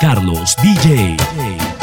Carlos DJ.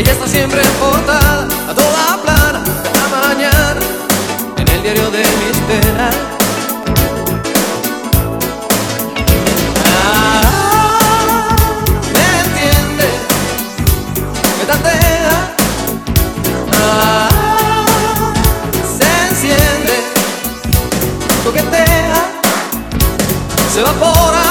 Ella está siempre en portada, a toda plana, a mañana, en el diario de mis penas. Ah, me entiende, me tantea. Ah, se enciende, coquetea, se evapora.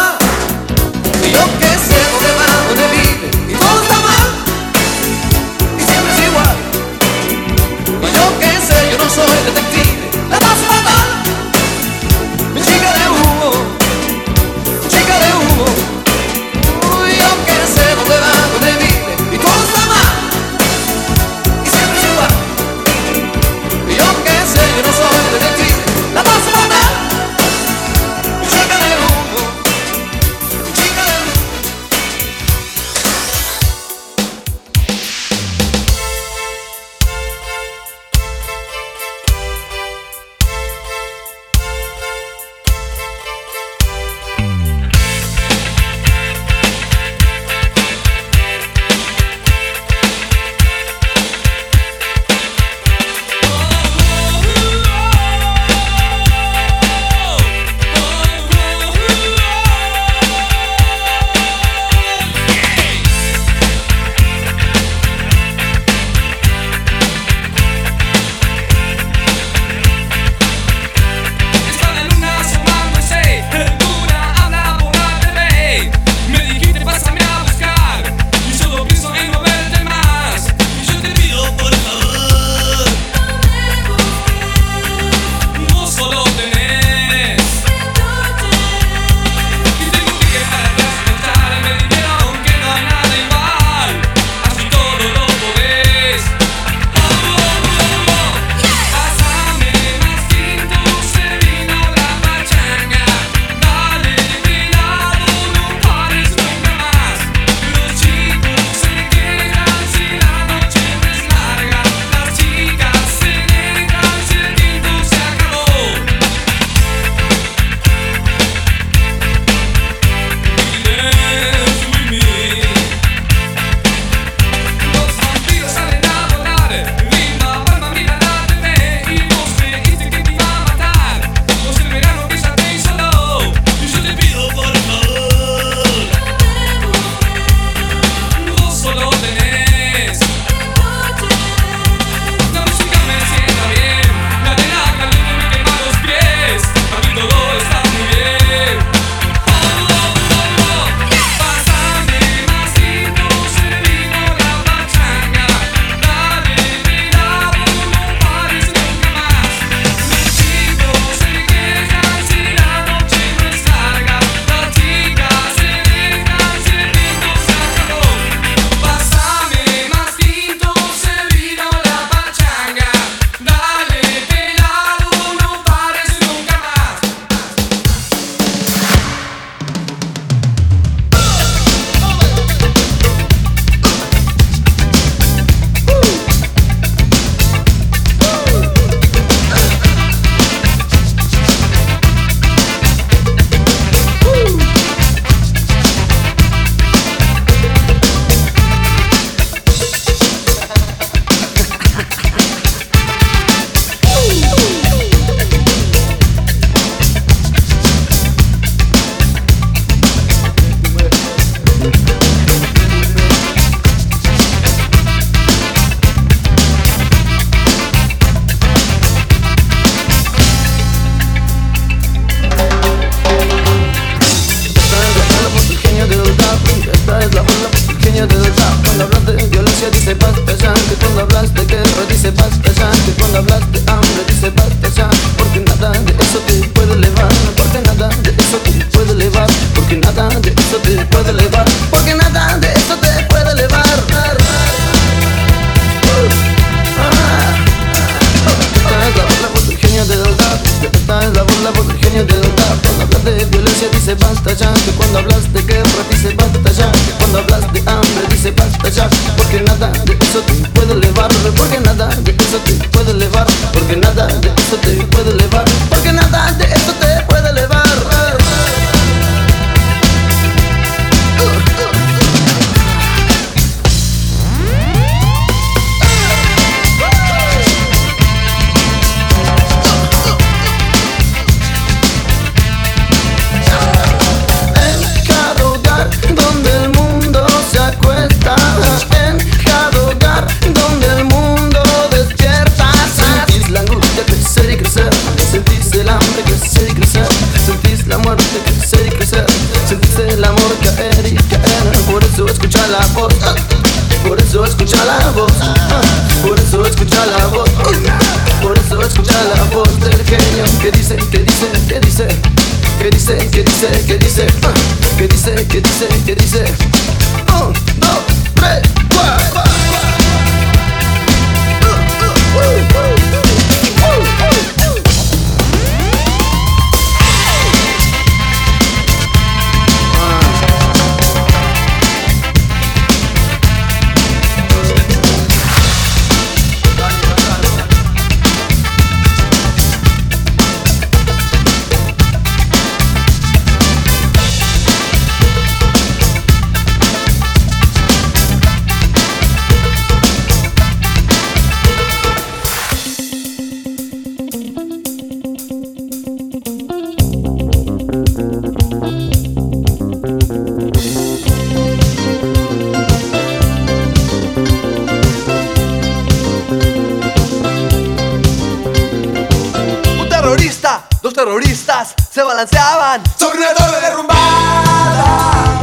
Balanceaban Sobre una torre derrumbada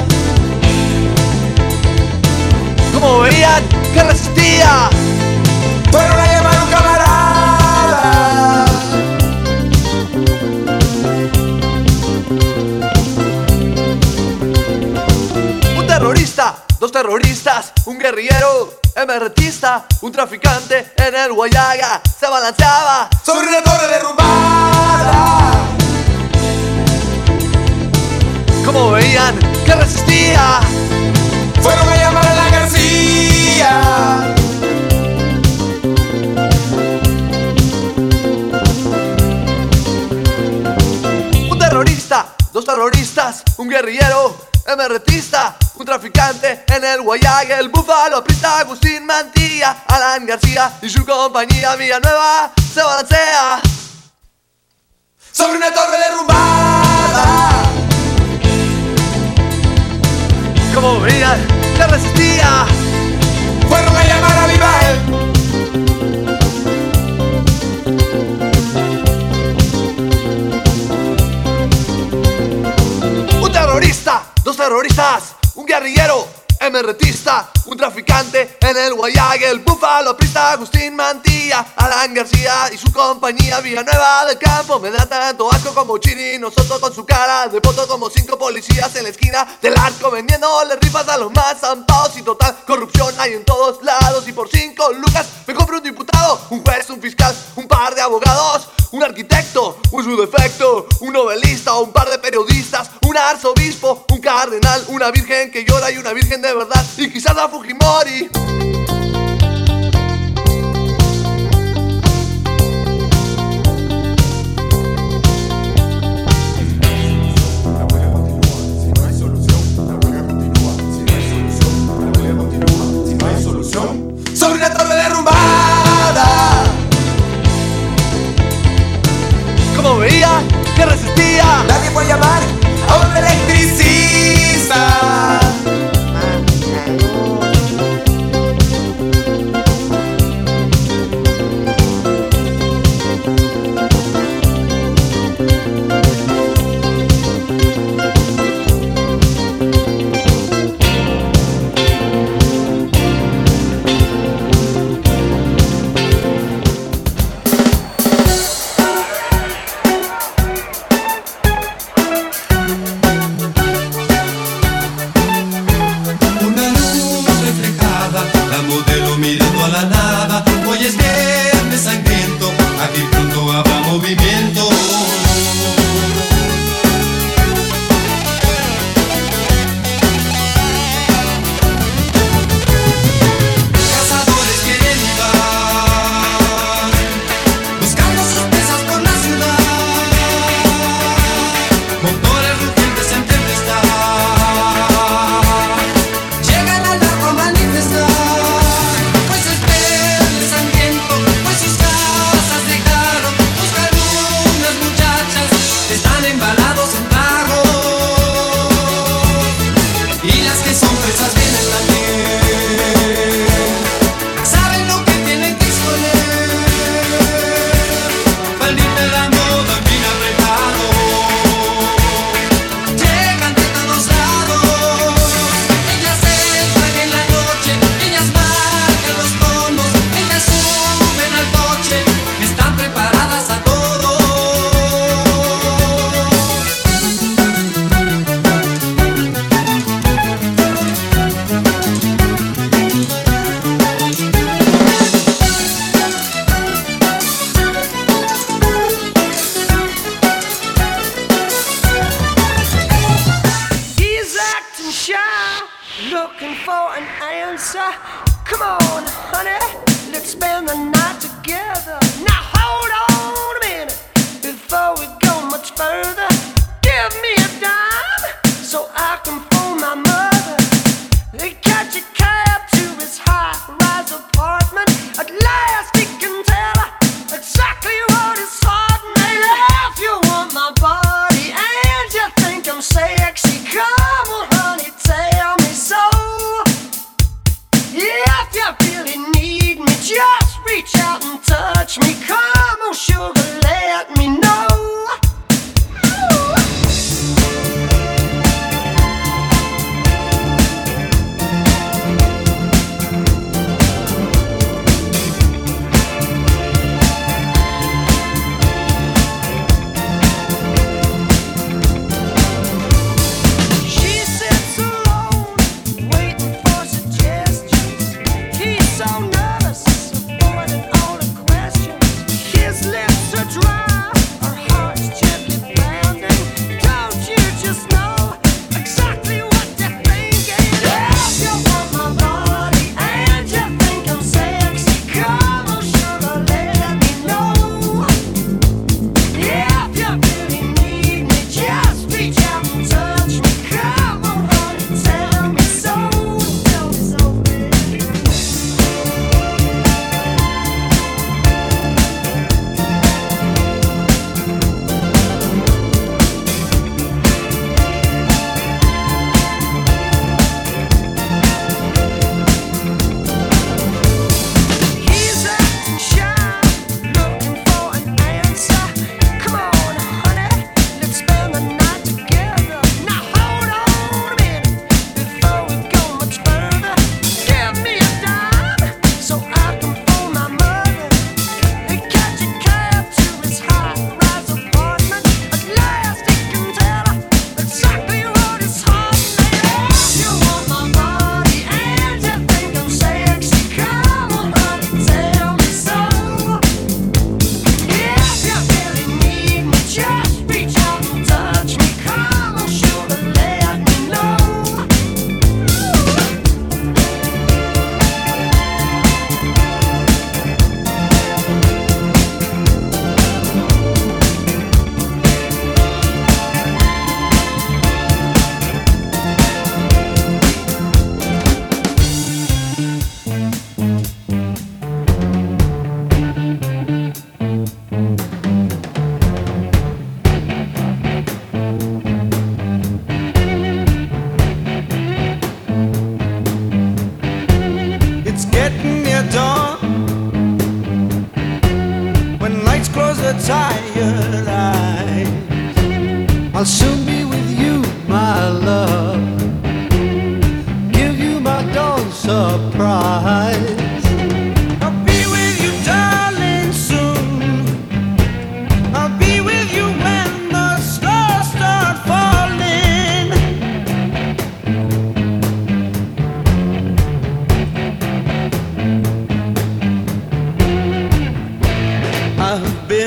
como veían que resistía. Fueron a llamar a un camarada Un terrorista, dos terroristas, un guerrillero, emerretista, un traficante en el Guayaga se balanceaba. Sobre una guerrillero, un traficante en el Guayaga, el búfalo, prista, Agustín Mantilla, Alan García y su compañía Villanueva se balancea. Sobre una torre derrumbada Como veían que resistía. Fueron a llamar dos terroristas, un guerrillero, emerretista, un traficante en el Guayaga, el búfalo, prista, Agustín Mantilla, Alan García y su compañía Villanueva del Campo. Me da tanto asco como Chiri, nosotros con su cara de foto como cinco policías en la esquina del arco vendiéndole rifas a los más zampados y total corrupción hay en todos lados. Y por cinco lucas me compro un diputado, un juez, un fiscal, un par de abogados, un arquitecto, un su defecto, un novelista, un par de periodistas, un arzobispo, un cardenal, una virgen que llora y una virgen de verdad, y quizás la Fujimori. Sobre una torre derrumbada Como veía que resistía. Nadie fue llamar a un electricista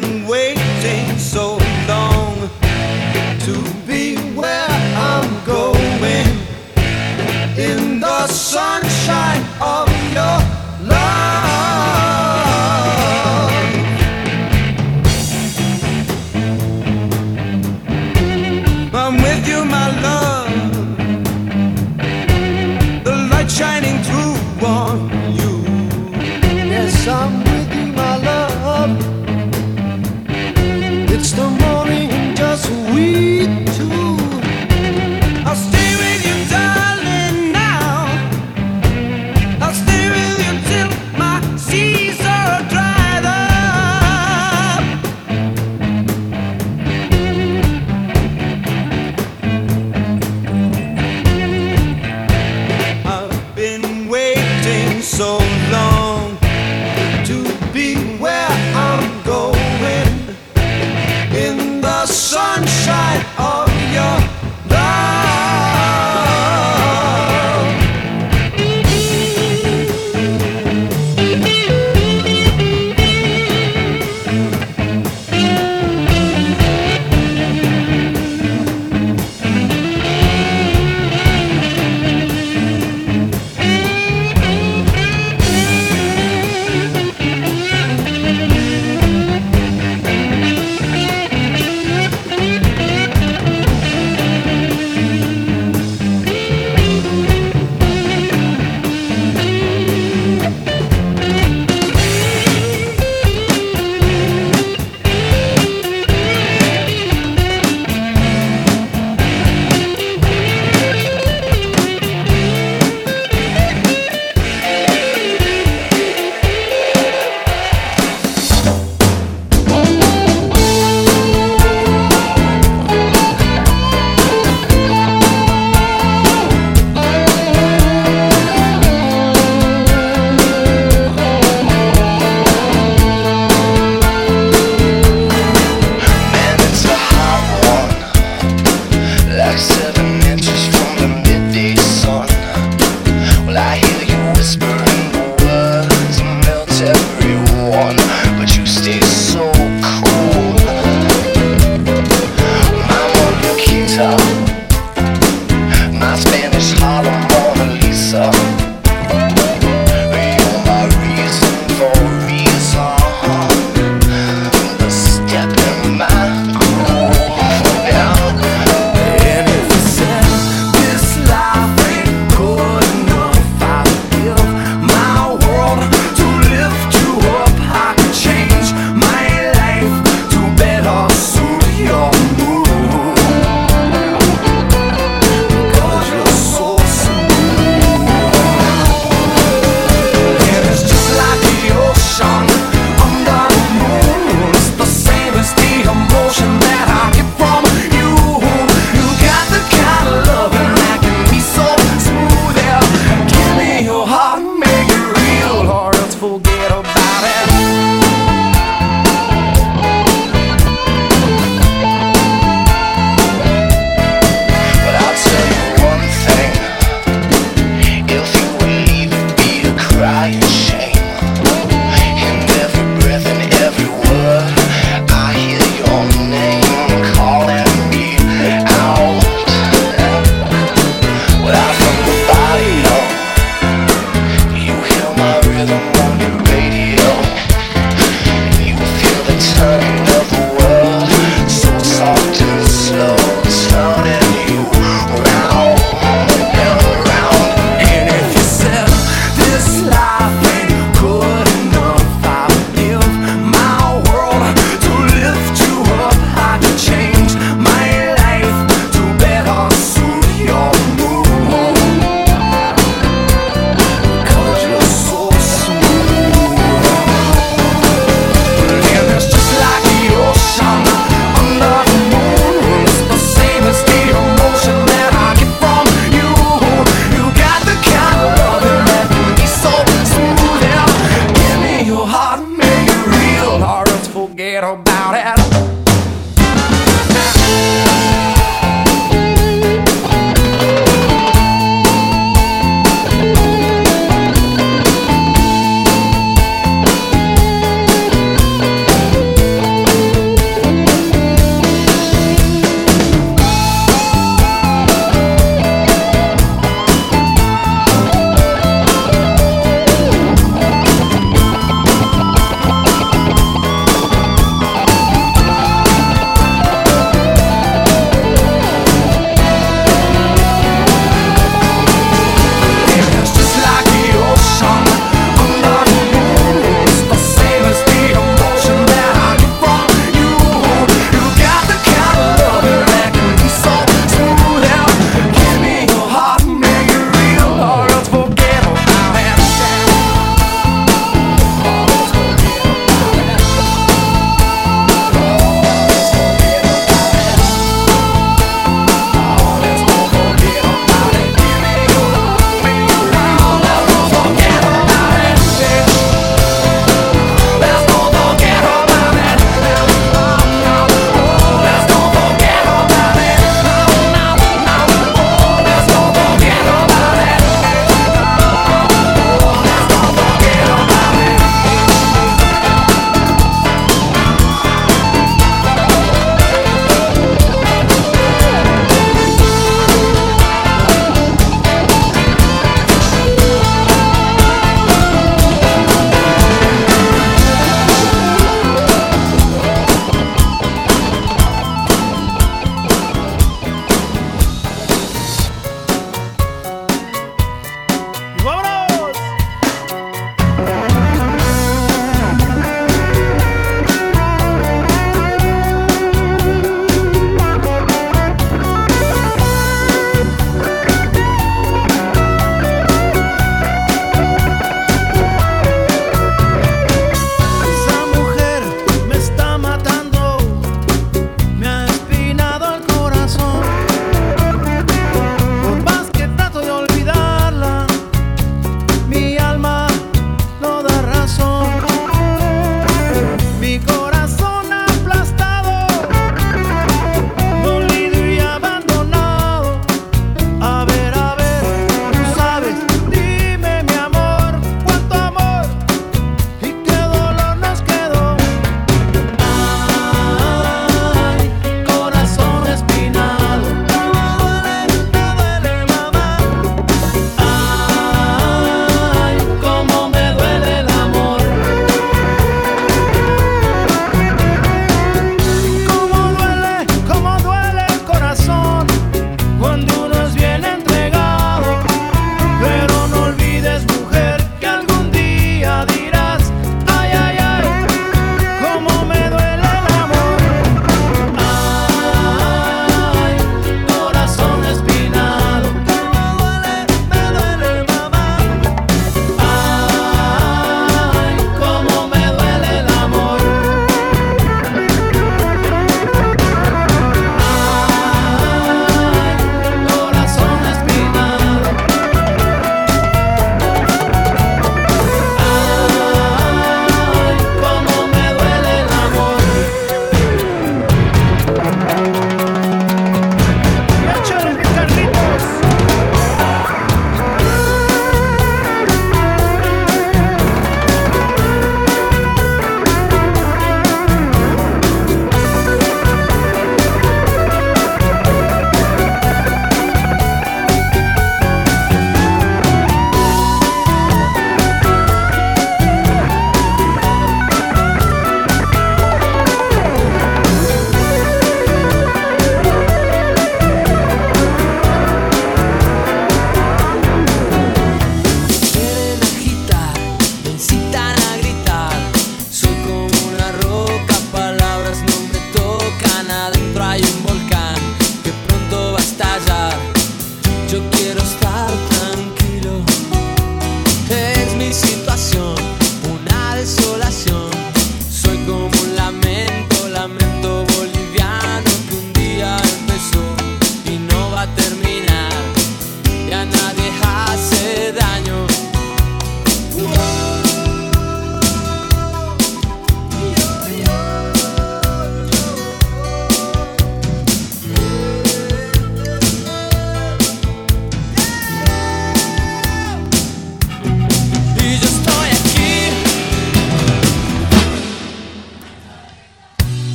been waiting so long to be where I'm going. In the sunshine of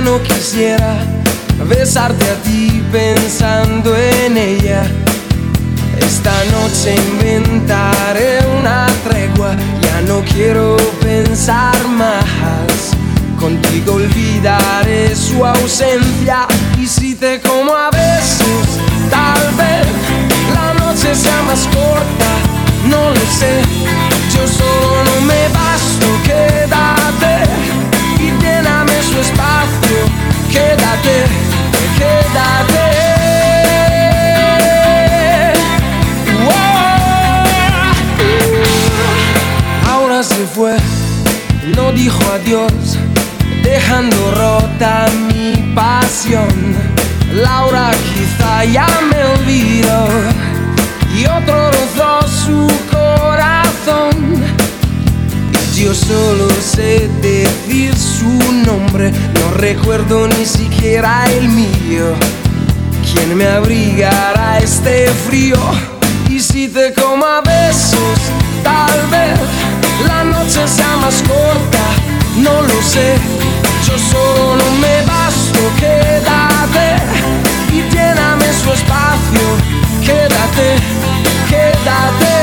no quisiera besarte a ti pensando en ella. Esta noche inventaré una tregua, ya no quiero pensar más. Contigo olvidaré su ausencia y si te como a besos, tal vez la noche sea más corta, no lo sé. Yo solo no me basto, quédate y lléname su espacio, quédate, quédate. Ahora se fue, no dijo adiós, dejando rota mi pasión. Laura quizá ya me olvidó y otro rozó su corazón. Yo solo sé decir su nombre, no recuerdo ni siquiera el mío. ¿Quién me abrigará este frío? Y si te como a besos, tal vez la noche sea más corta, no lo sé. Yo solo no me basto, quédate y lléname su espacio, quédate, quédate.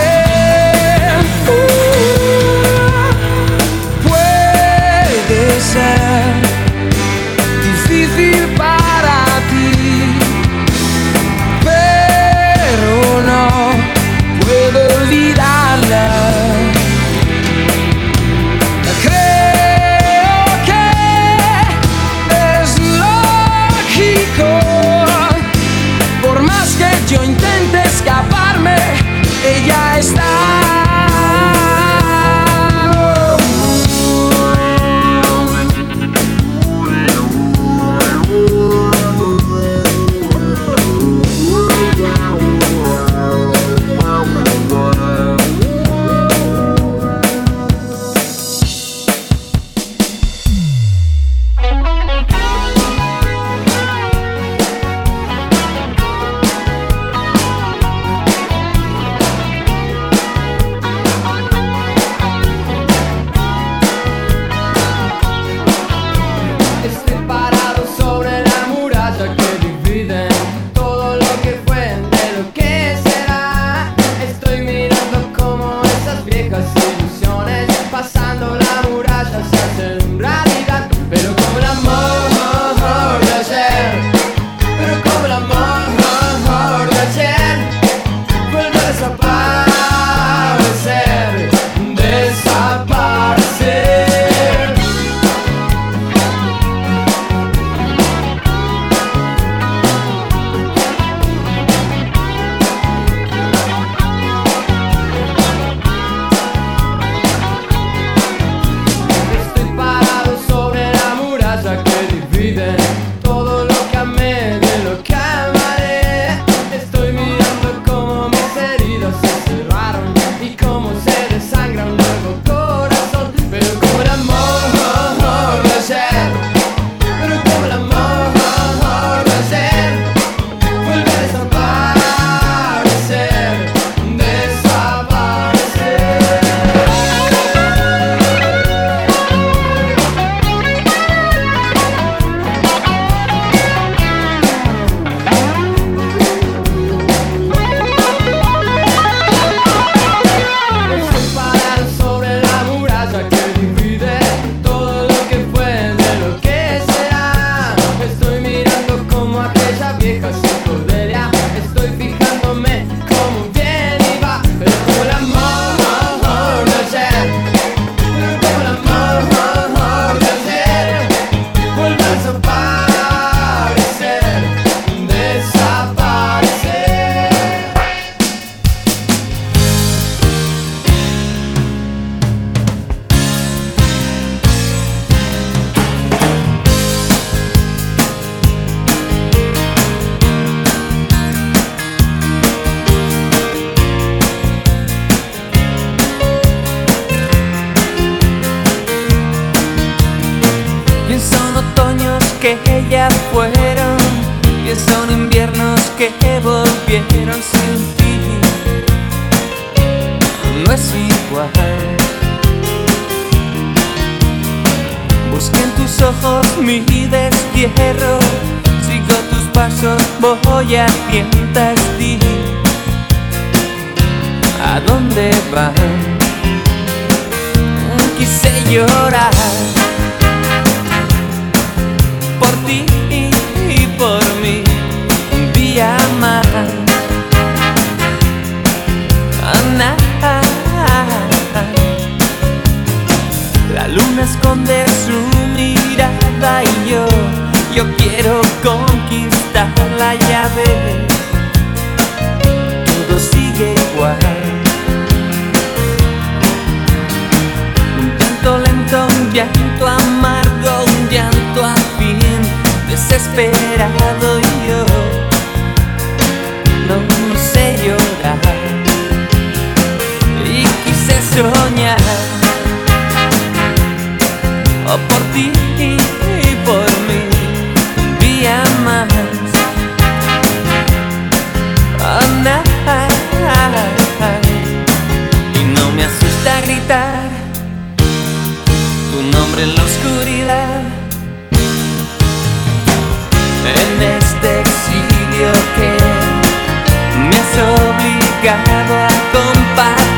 Obligado a compartir.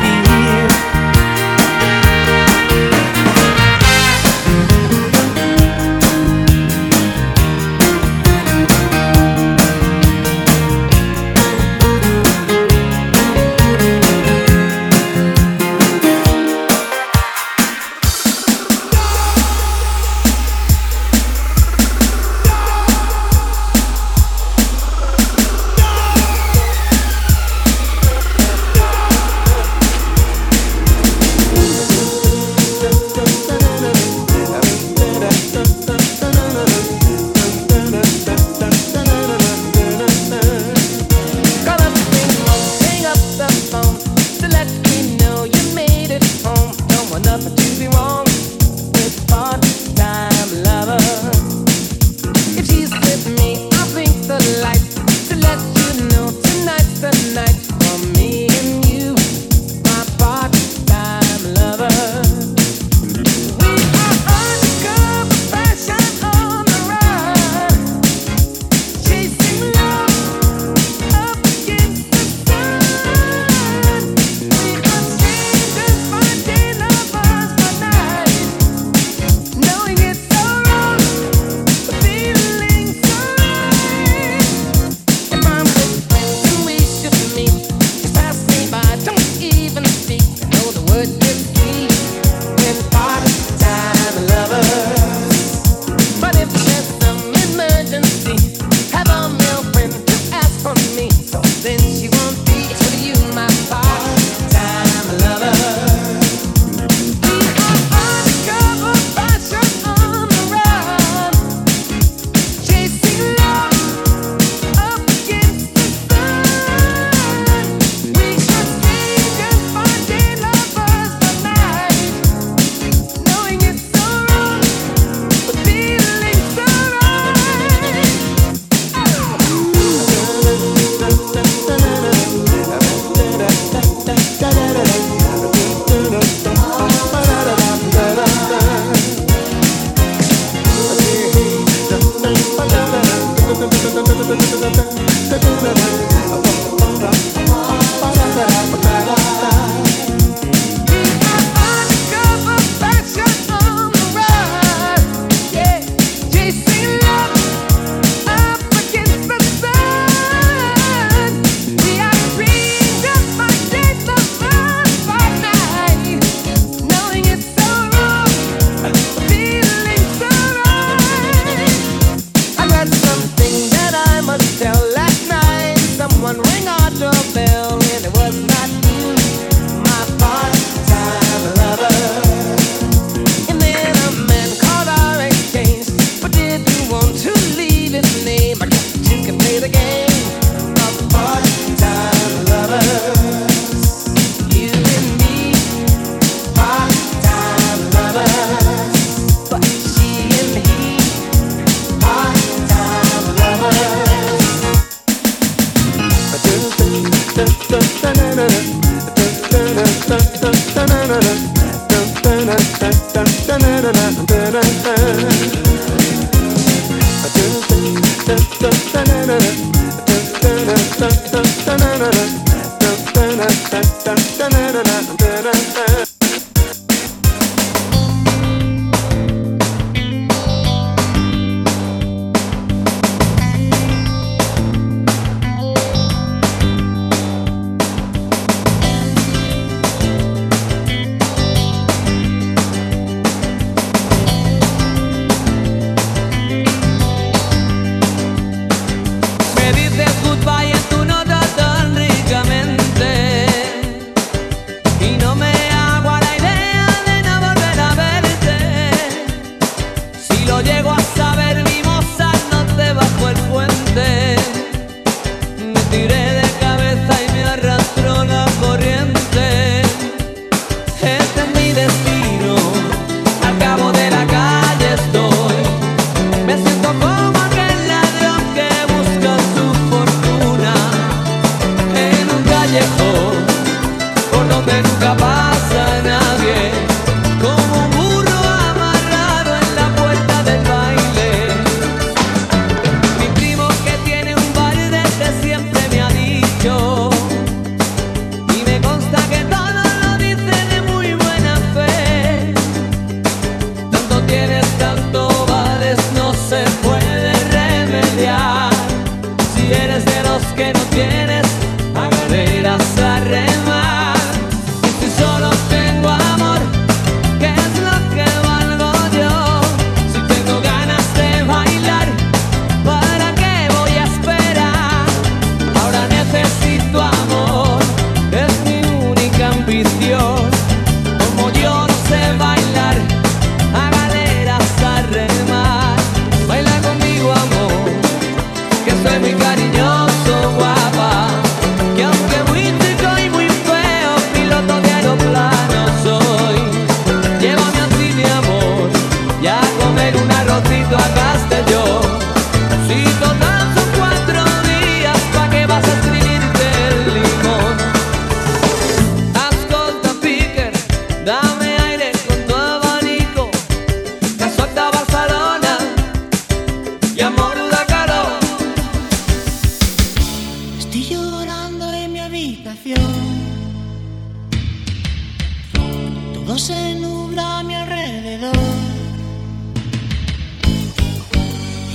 Todo se nubla a mi alrededor.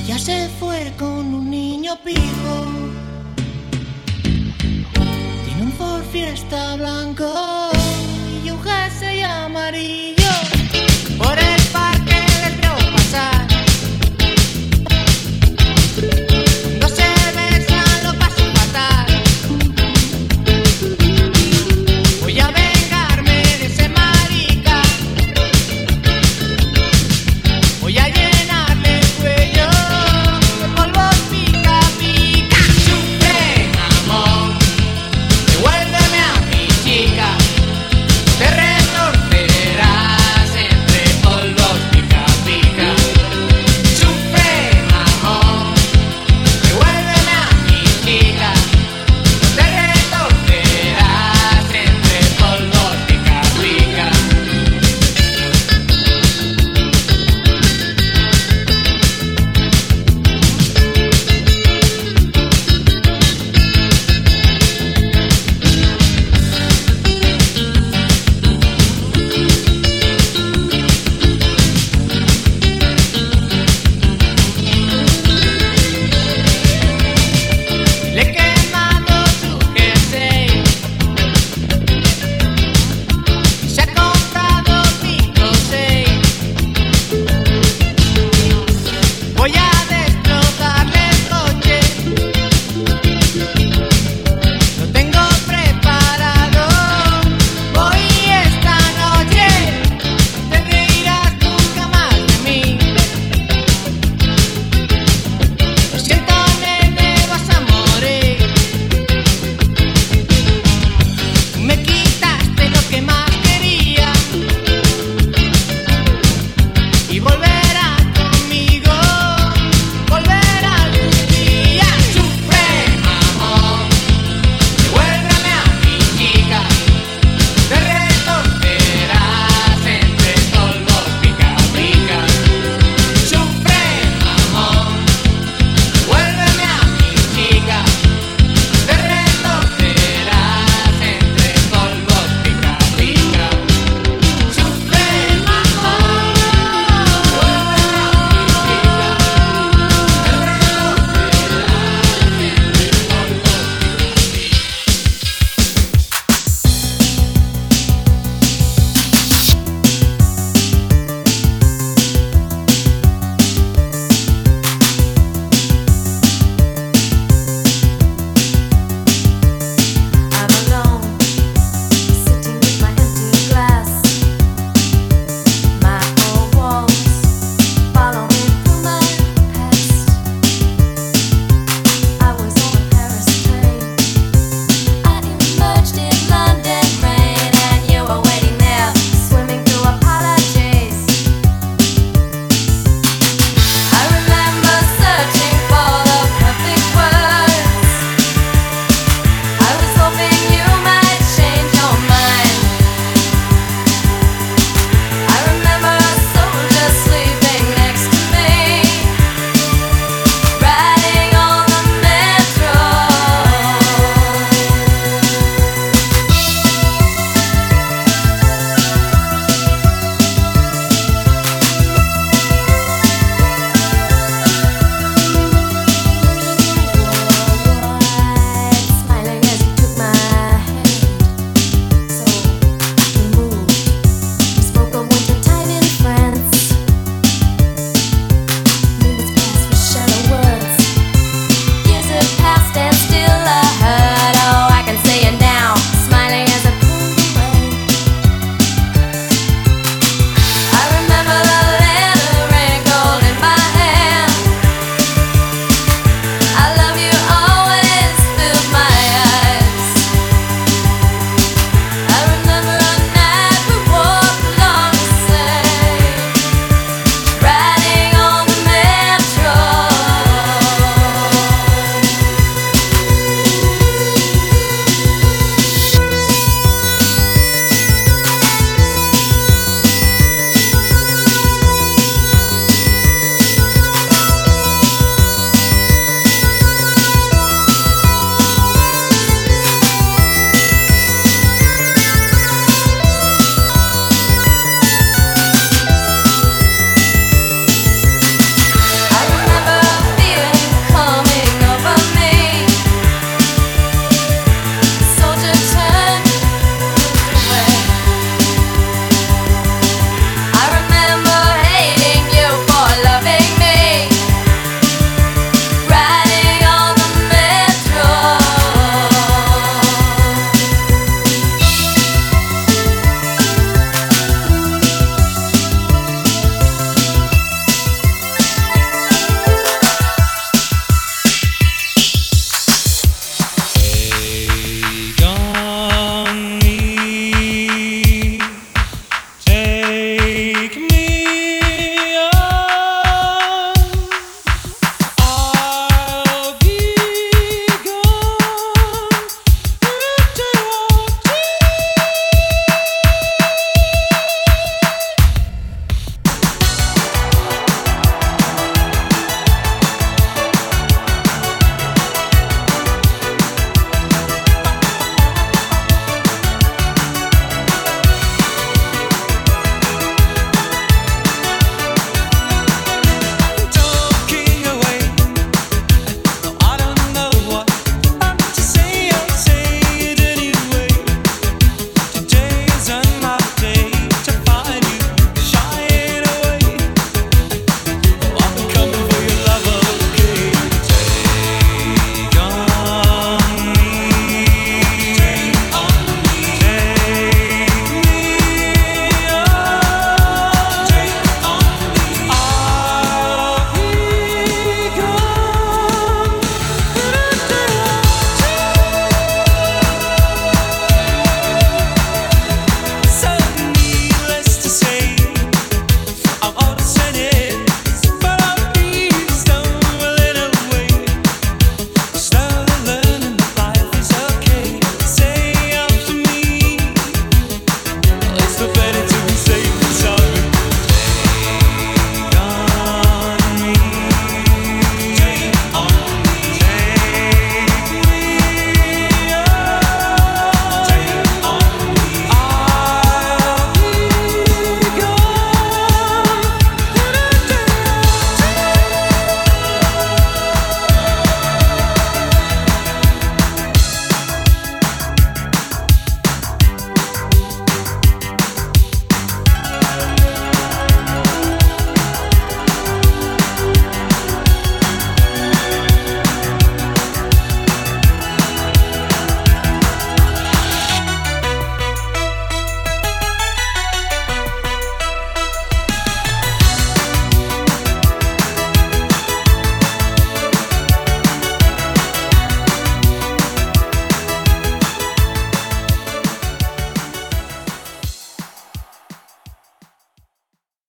Ella se fue con un niño pijo. Tiene un Ford Fiesta blanco y un jersey amarillo.